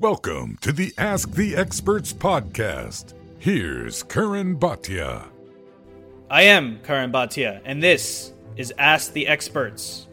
Welcome to the Ask the Experts podcast. Here's Karan Bhatia. I am Karan Bhatia, and this is Ask the Experts.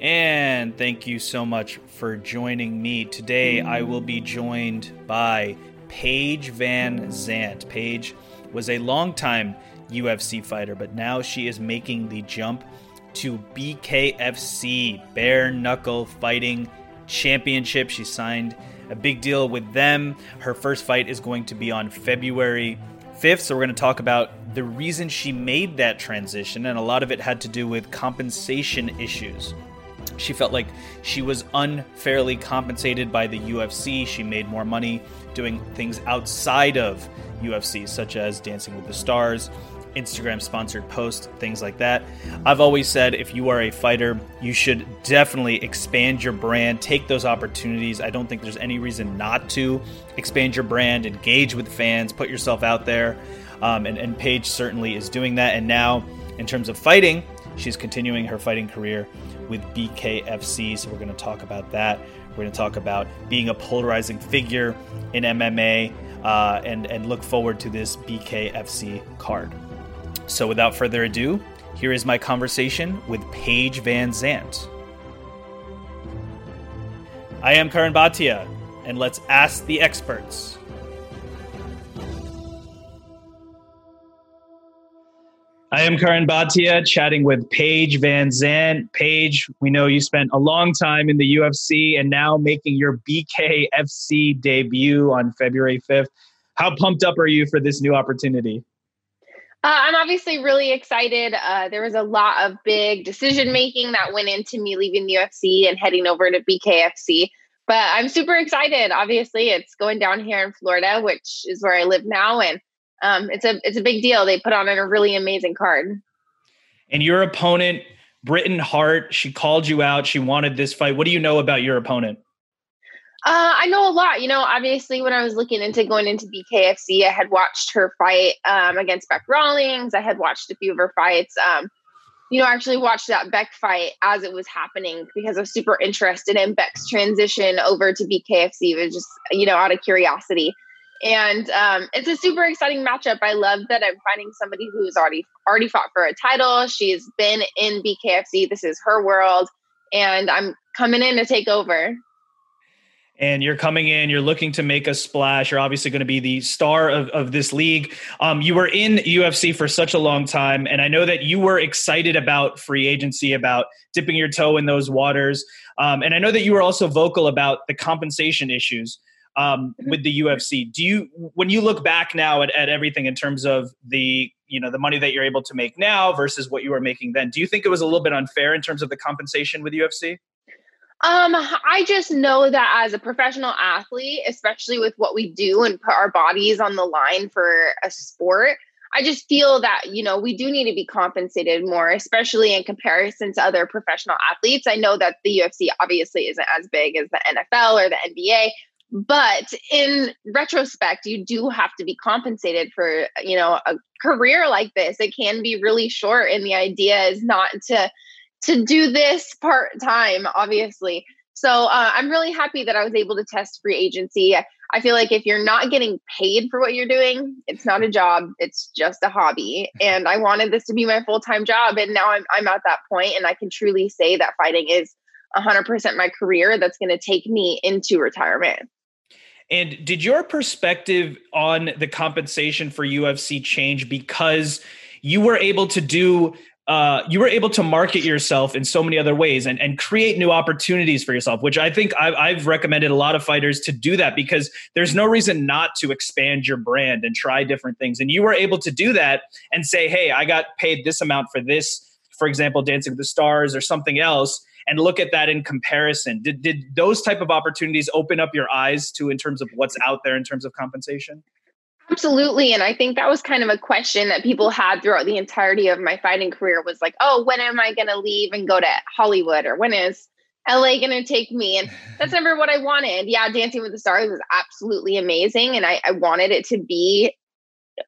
And thank you so much for joining me. Today I will be joined by Paige VanZant. Paige was a longtime UFC fighter, but now she is making the jump to BKFC, Bare Knuckle Fighting Championship. She signed a big deal with them. Her first fight is going to be on February 5th, so we're going to talk about the reason she made that transition, and a lot of it had to do with compensation issues. She felt like she was unfairly compensated by the UFC. She made more money doing things outside of UFC, such as Dancing with the Stars, Instagram sponsored posts, things like that. I've always said if you are a fighter, you should definitely expand your brand, take those opportunities. I don't think there's any reason not to expand your brand, engage with fans, put yourself out there. Um, and, and Paige certainly is doing that. And now, in terms of fighting, she's continuing her fighting career with BKFC. So we're going to talk about that. We're going to talk about being a polarizing figure in MMA uh, and, and look forward to this BKFC card. So, without further ado, here is my conversation with Paige VanZant. I am Karan Bhatia, and let's ask the experts. I am Karan Bhatia chatting with Paige VanZant. Paige, we know you spent a long time in the UFC and now making your BKFC debut on February 5th. How pumped up are you for this new opportunity? Uh, I'm obviously really excited. Uh, there was a lot of big decision making that went into me leaving the UFC and heading over to BKFC. But I'm super excited. Obviously, it's going down here in Florida, which is where I live now, and um, it's a it's a big deal. They put on a really amazing card. And your opponent, Britain Hart, she called you out. She wanted this fight. What do you know about your opponent? Uh, I know a lot. You know, obviously, when I was looking into going into BKFC, I had watched her fight um, against Beck Rawlings. I had watched a few of her fights. Um, you know, I actually watched that Beck fight as it was happening because I was super interested in Beck's transition over to BKFC. It was just, you know, out of curiosity. And um, it's a super exciting matchup. I love that I'm finding somebody who's already already fought for a title. She's been in BKFC. This is her world, and I'm coming in to take over and you're coming in, you're looking to make a splash. You're obviously going to be the star of, of this league. Um, you were in UFC for such a long time, and I know that you were excited about free agency, about dipping your toe in those waters. Um, and I know that you were also vocal about the compensation issues um, mm-hmm. with the UFC. Do you, when you look back now at, at everything in terms of the you know the money that you're able to make now versus what you were making then, do you think it was a little bit unfair in terms of the compensation with UFC? Um, I just know that as a professional athlete, especially with what we do and put our bodies on the line for a sport, I just feel that, you know, we do need to be compensated more, especially in comparison to other professional athletes. I know that the UFC obviously isn't as big as the NFL or the NBA, but in retrospect, you do have to be compensated for, you know, a career like this. It can be really short, and the idea is not to to do this part time, obviously. So uh, I'm really happy that I was able to test free agency. I feel like if you're not getting paid for what you're doing, it's not a job, it's just a hobby. And I wanted this to be my full time job. And now I'm, I'm at that point, and I can truly say that fighting is 100% my career that's going to take me into retirement. And did your perspective on the compensation for UFC change because you were able to do uh, you were able to market yourself in so many other ways and, and create new opportunities for yourself, which I think I've, I've, recommended a lot of fighters to do that because there's no reason not to expand your brand and try different things. And you were able to do that and say, hey, I got paid this amount for this, for example, Dancing with the Stars or something else, and look at that in comparison. Did, did those type of opportunities open up your eyes to in terms of what's out there in terms of compensation? Absolutely. And I think that was kind of a question that people had throughout the entirety of my fighting career was like, oh, when am I going to leave and go to Hollywood? Or when is LA going to take me? And that's never what I wanted. Yeah, Dancing with the Stars was absolutely amazing. And I, I wanted it to be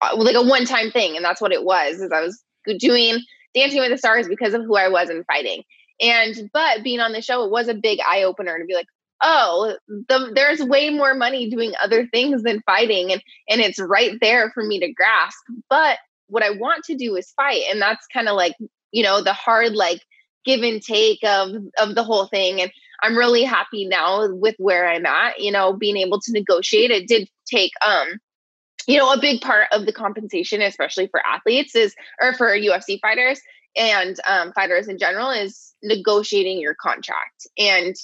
uh, like a one time thing. And that's what it was, is I was doing Dancing with the Stars because of who I was in fighting. And, but being on the show, it was a big eye opener to be like, oh, the, there's way more money doing other things than fighting, and and it's right there for me to grasp. But what I want to do is fight, and that's kind of like you know the hard like give and take of of the whole thing and i'm really happy now with where i'm at you know being able to negotiate it did take um you know, a big part of the compensation, especially for athletes, is or for UFC fighters and um, fighters in general, is negotiating your contract. And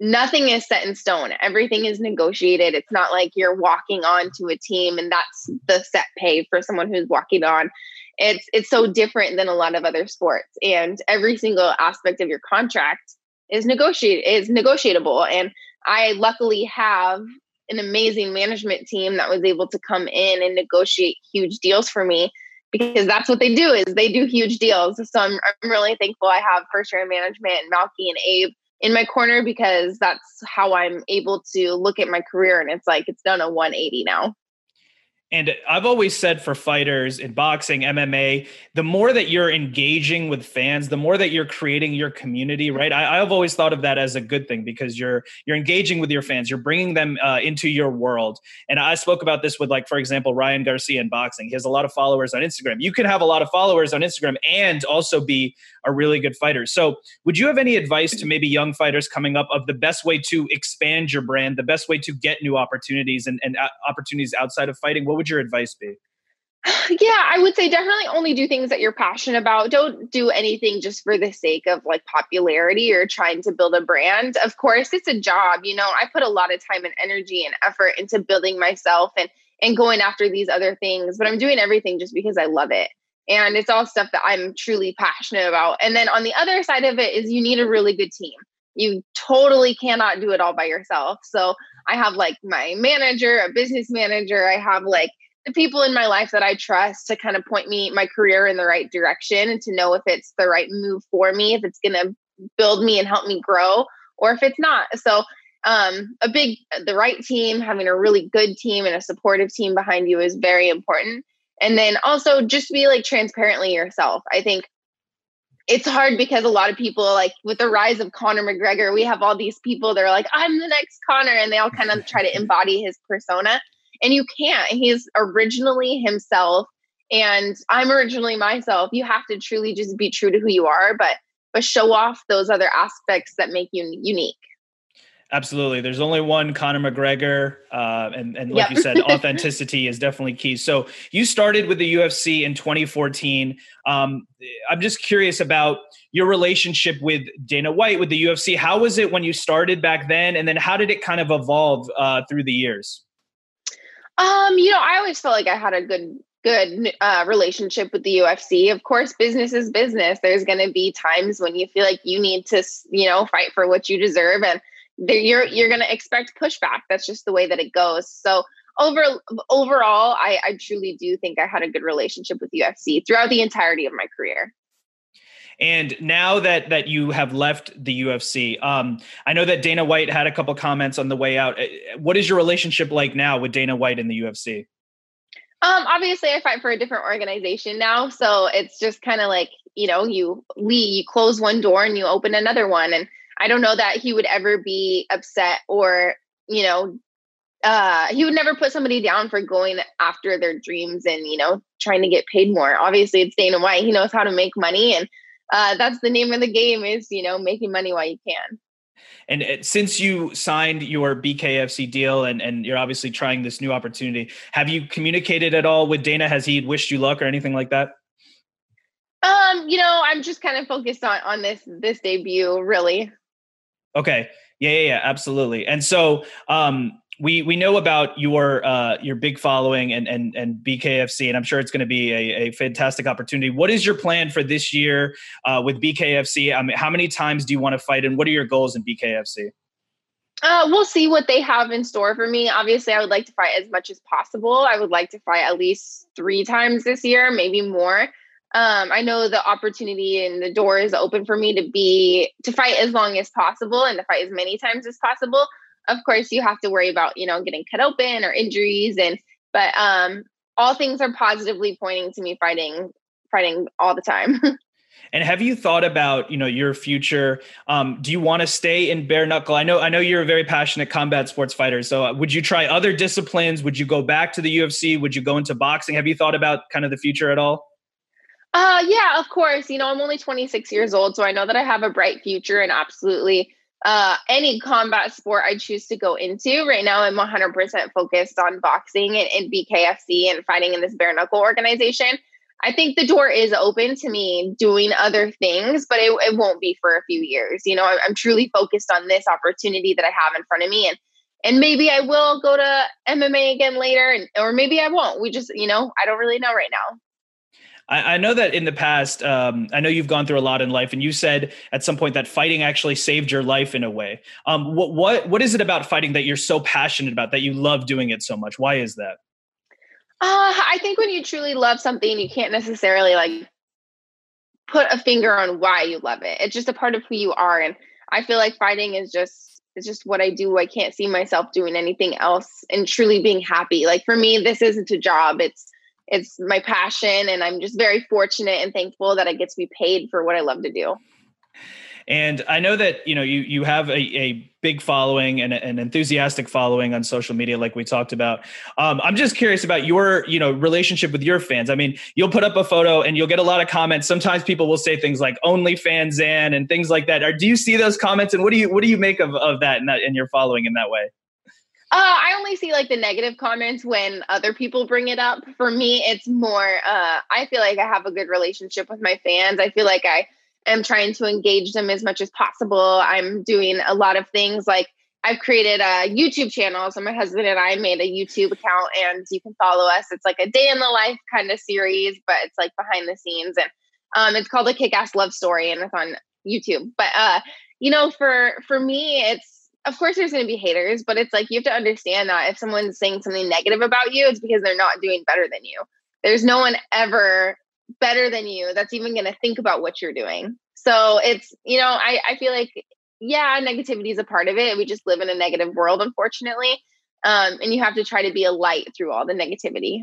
nothing is set in stone. Everything is negotiated. It's not like you're walking on to a team and that's the set pay for someone who's walking on. It's it's so different than a lot of other sports. And every single aspect of your contract is negotiate is negotiable. And I luckily have an amazing management team that was able to come in and negotiate huge deals for me because that's what they do is they do huge deals. So I'm, I'm really thankful I have first year management and Malki and Abe in my corner because that's how I'm able to look at my career and it's like it's done a 180 now. And I've always said for fighters in boxing, MMA, the more that you're engaging with fans, the more that you're creating your community, right? I, have always thought of that as a good thing because you're you're engaging with your fans, you're bringing them uh, into your world. And I spoke about this with, like, for example, Ryan Garcia in boxing. He has a lot of followers on Instagram. You can have a lot of followers on Instagram and also be a really good fighter. So, would you have any advice to maybe young fighters coming up of the best way to expand your brand, the best way to get new opportunities and, and uh, opportunities outside of fighting? What would your advice be? Yeah, I would say definitely only do things that you're passionate about. Don't do anything just for the sake of like popularity or trying to build a brand. Of course, it's a job. You know, I put a lot of time and energy and effort into building myself and and going after these other things, but I'm doing everything just because I love it. And it's all stuff that I'm truly passionate about. And then on the other side of it is you need a really good team. You totally cannot do it all by yourself. So I have like my manager, a business manager, I have like the people in my life that I trust to kind of point me my career in the right direction and to know if it's the right move for me, if it's going to build me and help me grow, or if it's not. So, um, a big, the right team, having a really good team and a supportive team behind you is very important. And then also just be like transparently yourself. I think it's hard because a lot of people like with the rise of Conor McGregor, we have all these people that are like, I'm the next Conor, and they all kind of try to embody his persona and you can't. He's originally himself and i'm originally myself. You have to truly just be true to who you are but but show off those other aspects that make you unique Absolutely. There's only one Conor McGregor. Uh, and, and like yep. you said, authenticity is definitely key. So you started with the UFC in 2014. Um, I'm just curious about your relationship with Dana White, with the UFC. How was it when you started back then? And then how did it kind of evolve uh, through the years? Um, you know, I always felt like I had a good good uh, relationship with the UFC. Of course, business is business. There's going to be times when you feel like you need to, you know, fight for what you deserve, and you're you're going to expect pushback. That's just the way that it goes. So over overall, I, I truly do think I had a good relationship with UFC throughout the entirety of my career. And now that that you have left the UFC, um, I know that Dana White had a couple comments on the way out. Uh, what is your relationship like now with Dana White in the UFC? Um, obviously, I fight for a different organization now, so it's just kind of like you know, you leave, you close one door and you open another one, and I don't know that he would ever be upset or you know uh, he would never put somebody down for going after their dreams and you know trying to get paid more. Obviously, it's Dana White. He knows how to make money, and uh, that's the name of the game is you know making money while you can and uh, since you signed your bkfc deal and, and you're obviously trying this new opportunity have you communicated at all with dana has he wished you luck or anything like that um you know i'm just kind of focused on on this this debut really okay yeah yeah yeah absolutely and so um we we know about your uh, your big following and and and BKFC, and I'm sure it's going to be a, a, fantastic opportunity. What is your plan for this year uh, with BKFC? I mean, how many times do you want to fight, and what are your goals in BKFC? Uh, we'll see what they have in store for me. Obviously, I would like to fight as much as possible. I would like to fight at least three times this year, maybe more. Um, I know the opportunity and the door is open for me to be to fight as long as possible and to fight as many times as possible of course you have to worry about you know getting cut open or injuries and but um all things are positively pointing to me fighting fighting all the time And have you thought about, you know, your future? Um, do you want to stay in bare knuckle? I know, I know you're a very passionate combat sports fighter. So, uh, would you try other disciplines? Would you go back to the UFC? Would you go into boxing? Have you thought about kind of the future at all? Uh, yeah, of course. You know, I'm only 26 years old, so I know that I have a bright future and absolutely uh, any combat sport I choose to go into. Right now, I'm 100% focused on boxing and, and BKFC and fighting in this bare knuckle organization. I think the door is open to me doing other things, but it, it won't be for a few years. You know, I'm, I'm truly focused on this opportunity that I have in front of me, and and maybe I will go to MMA again later, and or maybe I won't. We just, you know, I don't really know right now. I, I know that in the past, um, I know you've gone through a lot in life, and you said at some point that fighting actually saved your life in a way. Um, what what what is it about fighting that you're so passionate about that you love doing it so much? Why is that? Uh, I think when you truly love something, you can't necessarily like put a finger on why you love it. It's just a part of who you are, and I feel like fighting is just it's just what I do. I can't see myself doing anything else and truly being happy. Like for me, this isn't a job. It's it's my passion and i'm just very fortunate and thankful that i get to be paid for what i love to do and I know that you know you you have a, a big following and an enthusiastic following on social media, like we talked about. Um, I'm just curious about your you know relationship with your fans. I mean, you'll put up a photo and you'll get a lot of comments. Sometimes people will say things like "only fans Zan" and things like that. Or do you see those comments and what do you what do you make of of that and that and your following in that way? Uh, I only see like the negative comments when other people bring it up. For me, it's more, uh, I feel like I have a good relationship with my fans. I feel like I am trying to engage them as much as possible. I'm doing a lot of things like I've created a YouTube channel. So my husband and I made a YouTube account and you can follow us. It's like a day in the life kind of series, but it's like behind the scenes. And um, it's called a kick ass love story and it's on YouTube. But, uh, you know, for, for me, it's, of course there's going to be haters, but it's like you have to understand that if someone's saying something negative about you, it's because they're not doing better than you. There's no one ever better than you that's even going to think about what you're doing. So it's, you know, I, I feel like, yeah, negativity is a part of it. We just live in a negative world, unfortunately. Um, and you have to try to be a light through all the negativity.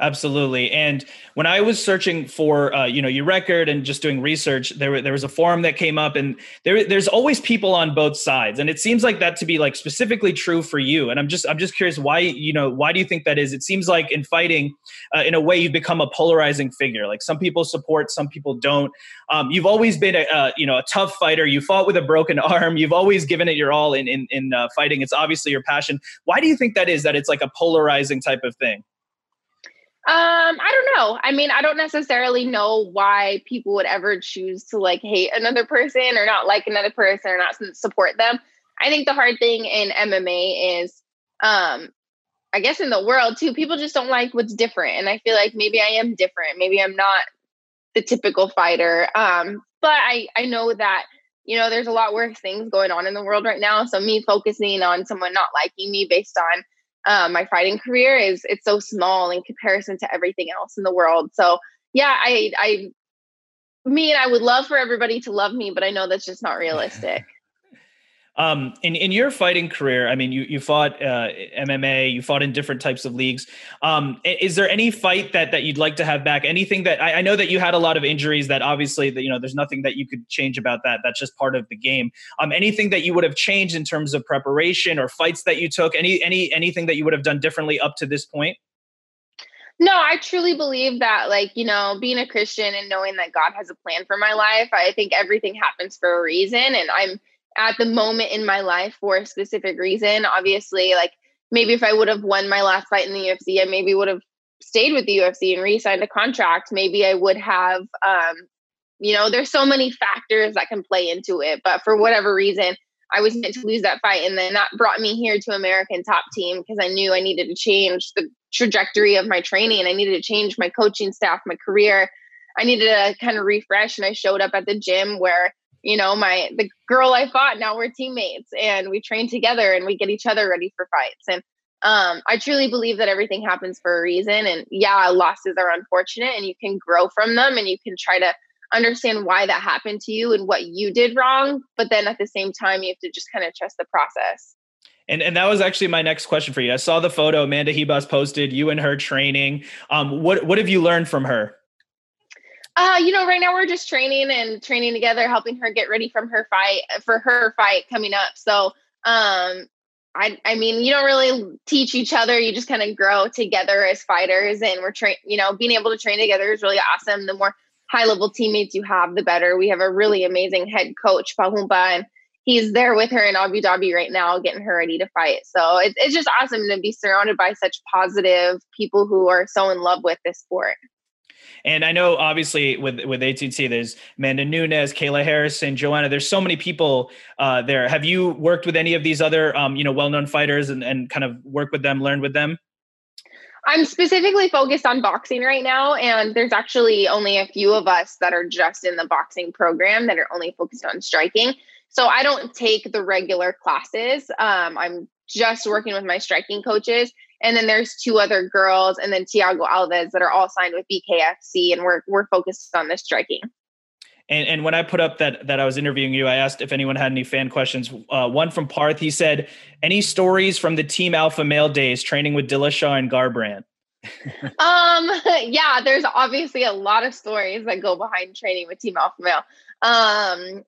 Absolutely. And when I was searching for, uh, you know, your record and just doing research, there, there was a forum that came up and there, there's always people on both sides. And it seems like that to be like specifically true for you. And I'm just, I'm just curious why, you know, why do you think that is? It seems like in fighting, uh, in a way, you've become a polarizing figure. Like some people support, some people don't. Um, you've always been a, uh, you know, a tough fighter. You fought with a broken arm. You've always given it your all in, in, in uh, fighting. It's obviously your passion. Why do you think that is, that it's like a polarizing type of thing? Um, I don't know. I mean, I don't necessarily know why people would ever choose to like hate another person or not like another person or not support them. I think the hard thing in MMA is um I guess in the world too, people just don't like what's different. And I feel like maybe I am different. Maybe I'm not the typical fighter. Um, but I I know that you know there's a lot worse things going on in the world right now. So me focusing on someone not liking me based on uh, my fighting career is it's so small in comparison to everything else in the world. So yeah, I I mean I would love for everybody to love me, but I know that's just not realistic. Um, in in your fighting career, I mean, you you fought uh, MMA, you fought in different types of leagues. Um, is there any fight that that you'd like to have back? Anything that I, I, know that you had a lot of injuries. That obviously, that you know, there's nothing that you could change about that. That's just part of the game. Um, anything that you would have changed in terms of preparation or fights that you took? Any any anything that you would have done differently up to this point? No, I truly believe that, like, you know, being a Christian and knowing that God has a plan for my life, I think everything happens for a reason. And I'm at the moment in my life for a specific reason. Obviously, like maybe if I would have won my last fight in the UFC, I maybe would have stayed with the UFC and re-signed a contract. Maybe I would have um, you know, there's so many factors that can play into it. But for whatever reason, I was meant to lose that fight. And then that brought me here to American Top Team because I knew I needed to change the trajectory of my training. I needed to change my coaching staff, my career. I needed to kind of refresh. And I showed up at the gym where you know, my the girl I fought, now we're teammates and we train together and we get each other ready for fights. And um, I truly believe that everything happens for a reason. And yeah, losses are unfortunate and you can grow from them and you can try to understand why that happened to you and what you did wrong. But then at the same time, you have to just kind of trust the process. And, and that was actually my next question for you. I saw the photo Amanda Ribas posted, you and her training. Um, what, what have you learned from her? Uh, you know, right now we're just training and training together, helping her get ready from her fight for her fight coming up. So, um, I, I mean, you don't really teach each other. You just kind of grow together as fighters, and we're train. You know, being able to train together is really awesome. The more high level teammates you have, the better. We have a really amazing head coach, Pahumpa, and he's there with her in Abu Dhabi right now, getting her ready to fight. So it's it's just awesome to be surrounded by such positive people who are so in love with this sport. And I know obviously with with ATT, there's Amanda Nunes, Kayla Harrison, Joanna. There's so many people uh, there. Have you worked with any of these other um, you know well known fighters and, and kind of work with them, learn with them? I'm specifically focused on boxing right now, and there's actually only a few of us that are just in the boxing program that are only focused on striking. So I don't take the regular classes. Um, I'm just working with my striking coaches and then there's two other girls, and then Thiago Alves that are all signed with BKFC, and we're we're focused on the striking. And, and when I put up that that I was interviewing you, I asked if anyone had any fan questions. Uh, one from Parth, he said, "Any stories from the Team Alpha Male days training with Dillashaw and Garbrandt?" um, yeah, there's obviously a lot of stories that go behind training with Team Alpha Male. Um,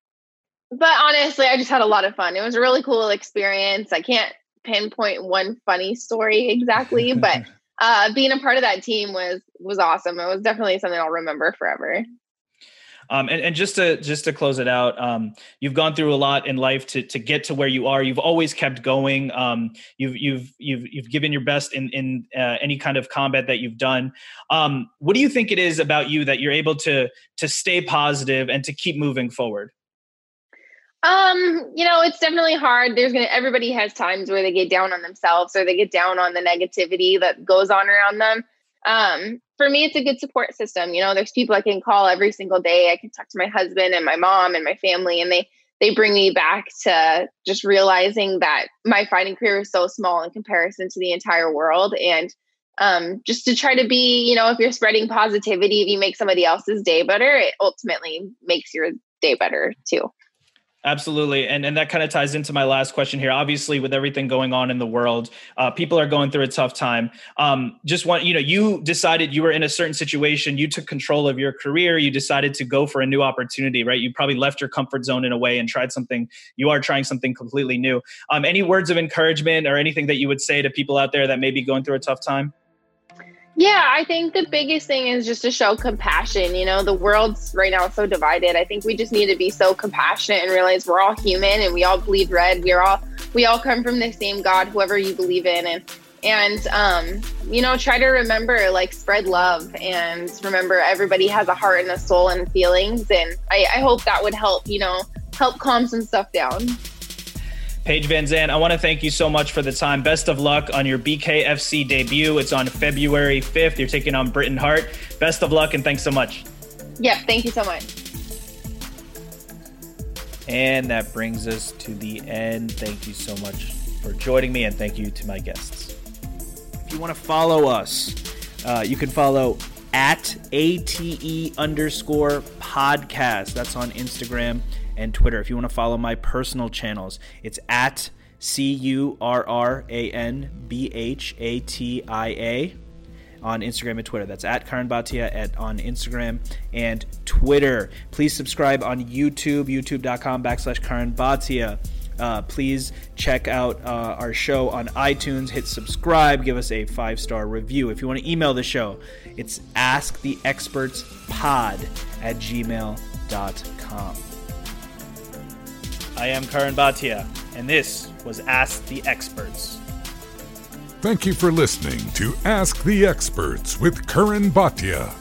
but honestly, I just had a lot of fun. It was a really cool experience. I can't pinpoint one funny story exactly, but uh, being a part of that team was was awesome. It was definitely something I'll remember forever. Um, and, and, just to just to close it out, um, you've gone through a lot in life to to get to where you are. You've always kept going. Um, you've you've you've you've given your best in in uh, any kind of combat that you've done. Um, what do you think it is about you that you're able to to stay positive and to keep moving forward? Um, you know, it's definitely hard. There's gonna everybody has times where they get down on themselves or they get down on the negativity that goes on around them. Um, for me, it's a good support system. You know, there's people I can call every single day. I can talk to my husband and my mom and my family, and they they bring me back to just realizing that my fighting career is so small in comparison to the entire world. And um, just to try to be, you know, if you're spreading positivity, if you make somebody else's day better, it ultimately makes your day better too. Absolutely. And, and that kind of ties into my last question here. Obviously, with everything going on in the world, uh, people are going through a tough time. Um, just want, you know, you decided you were in a certain situation, you took control of your career, you decided to go for a new opportunity, right? You probably left your comfort zone in a way and tried something, you are trying something completely new. Um, any words of encouragement or anything that you would say to people out there that may be going through a tough time? Yeah, I think the biggest thing is just to show compassion. You know, the world's right now so divided. I think we just need to be so compassionate and realize we're all human and we all bleed red. We're all we all come from the same God, whoever you believe in, and and um, you know, try to remember like spread love and remember everybody has a heart and a soul and feelings. And I, I hope that would help. You know, help calm some stuff down. Paige VanZant, I want to thank you so much for the time. Best of luck on your BKFC debut. It's on February 5th. You're taking on Britain Hart. Best of luck and thanks so much. Yep, thank you so much. And that brings us to the end. Thank you so much for joining me and thank you to my guests. If you want to follow us, uh, you can follow at ATE underscore podcast. That's on Instagram and Twitter. If you want to follow my personal channels, it's at C U R R A N B H A T I A on Instagram and Twitter. That's at Karan Bhatia at on Instagram and Twitter. Please subscribe on YouTube, youtube.com backslash Karan Bhatia. Uh, please check out uh, our show on iTunes. Hit subscribe. Give us a five star review. If you want to email the show, it's asktheexpertspod at gmail.com. I am Karan Bhatia, and this was Ask the Experts. Thank you for listening to Ask the Experts with Karan Bhatia.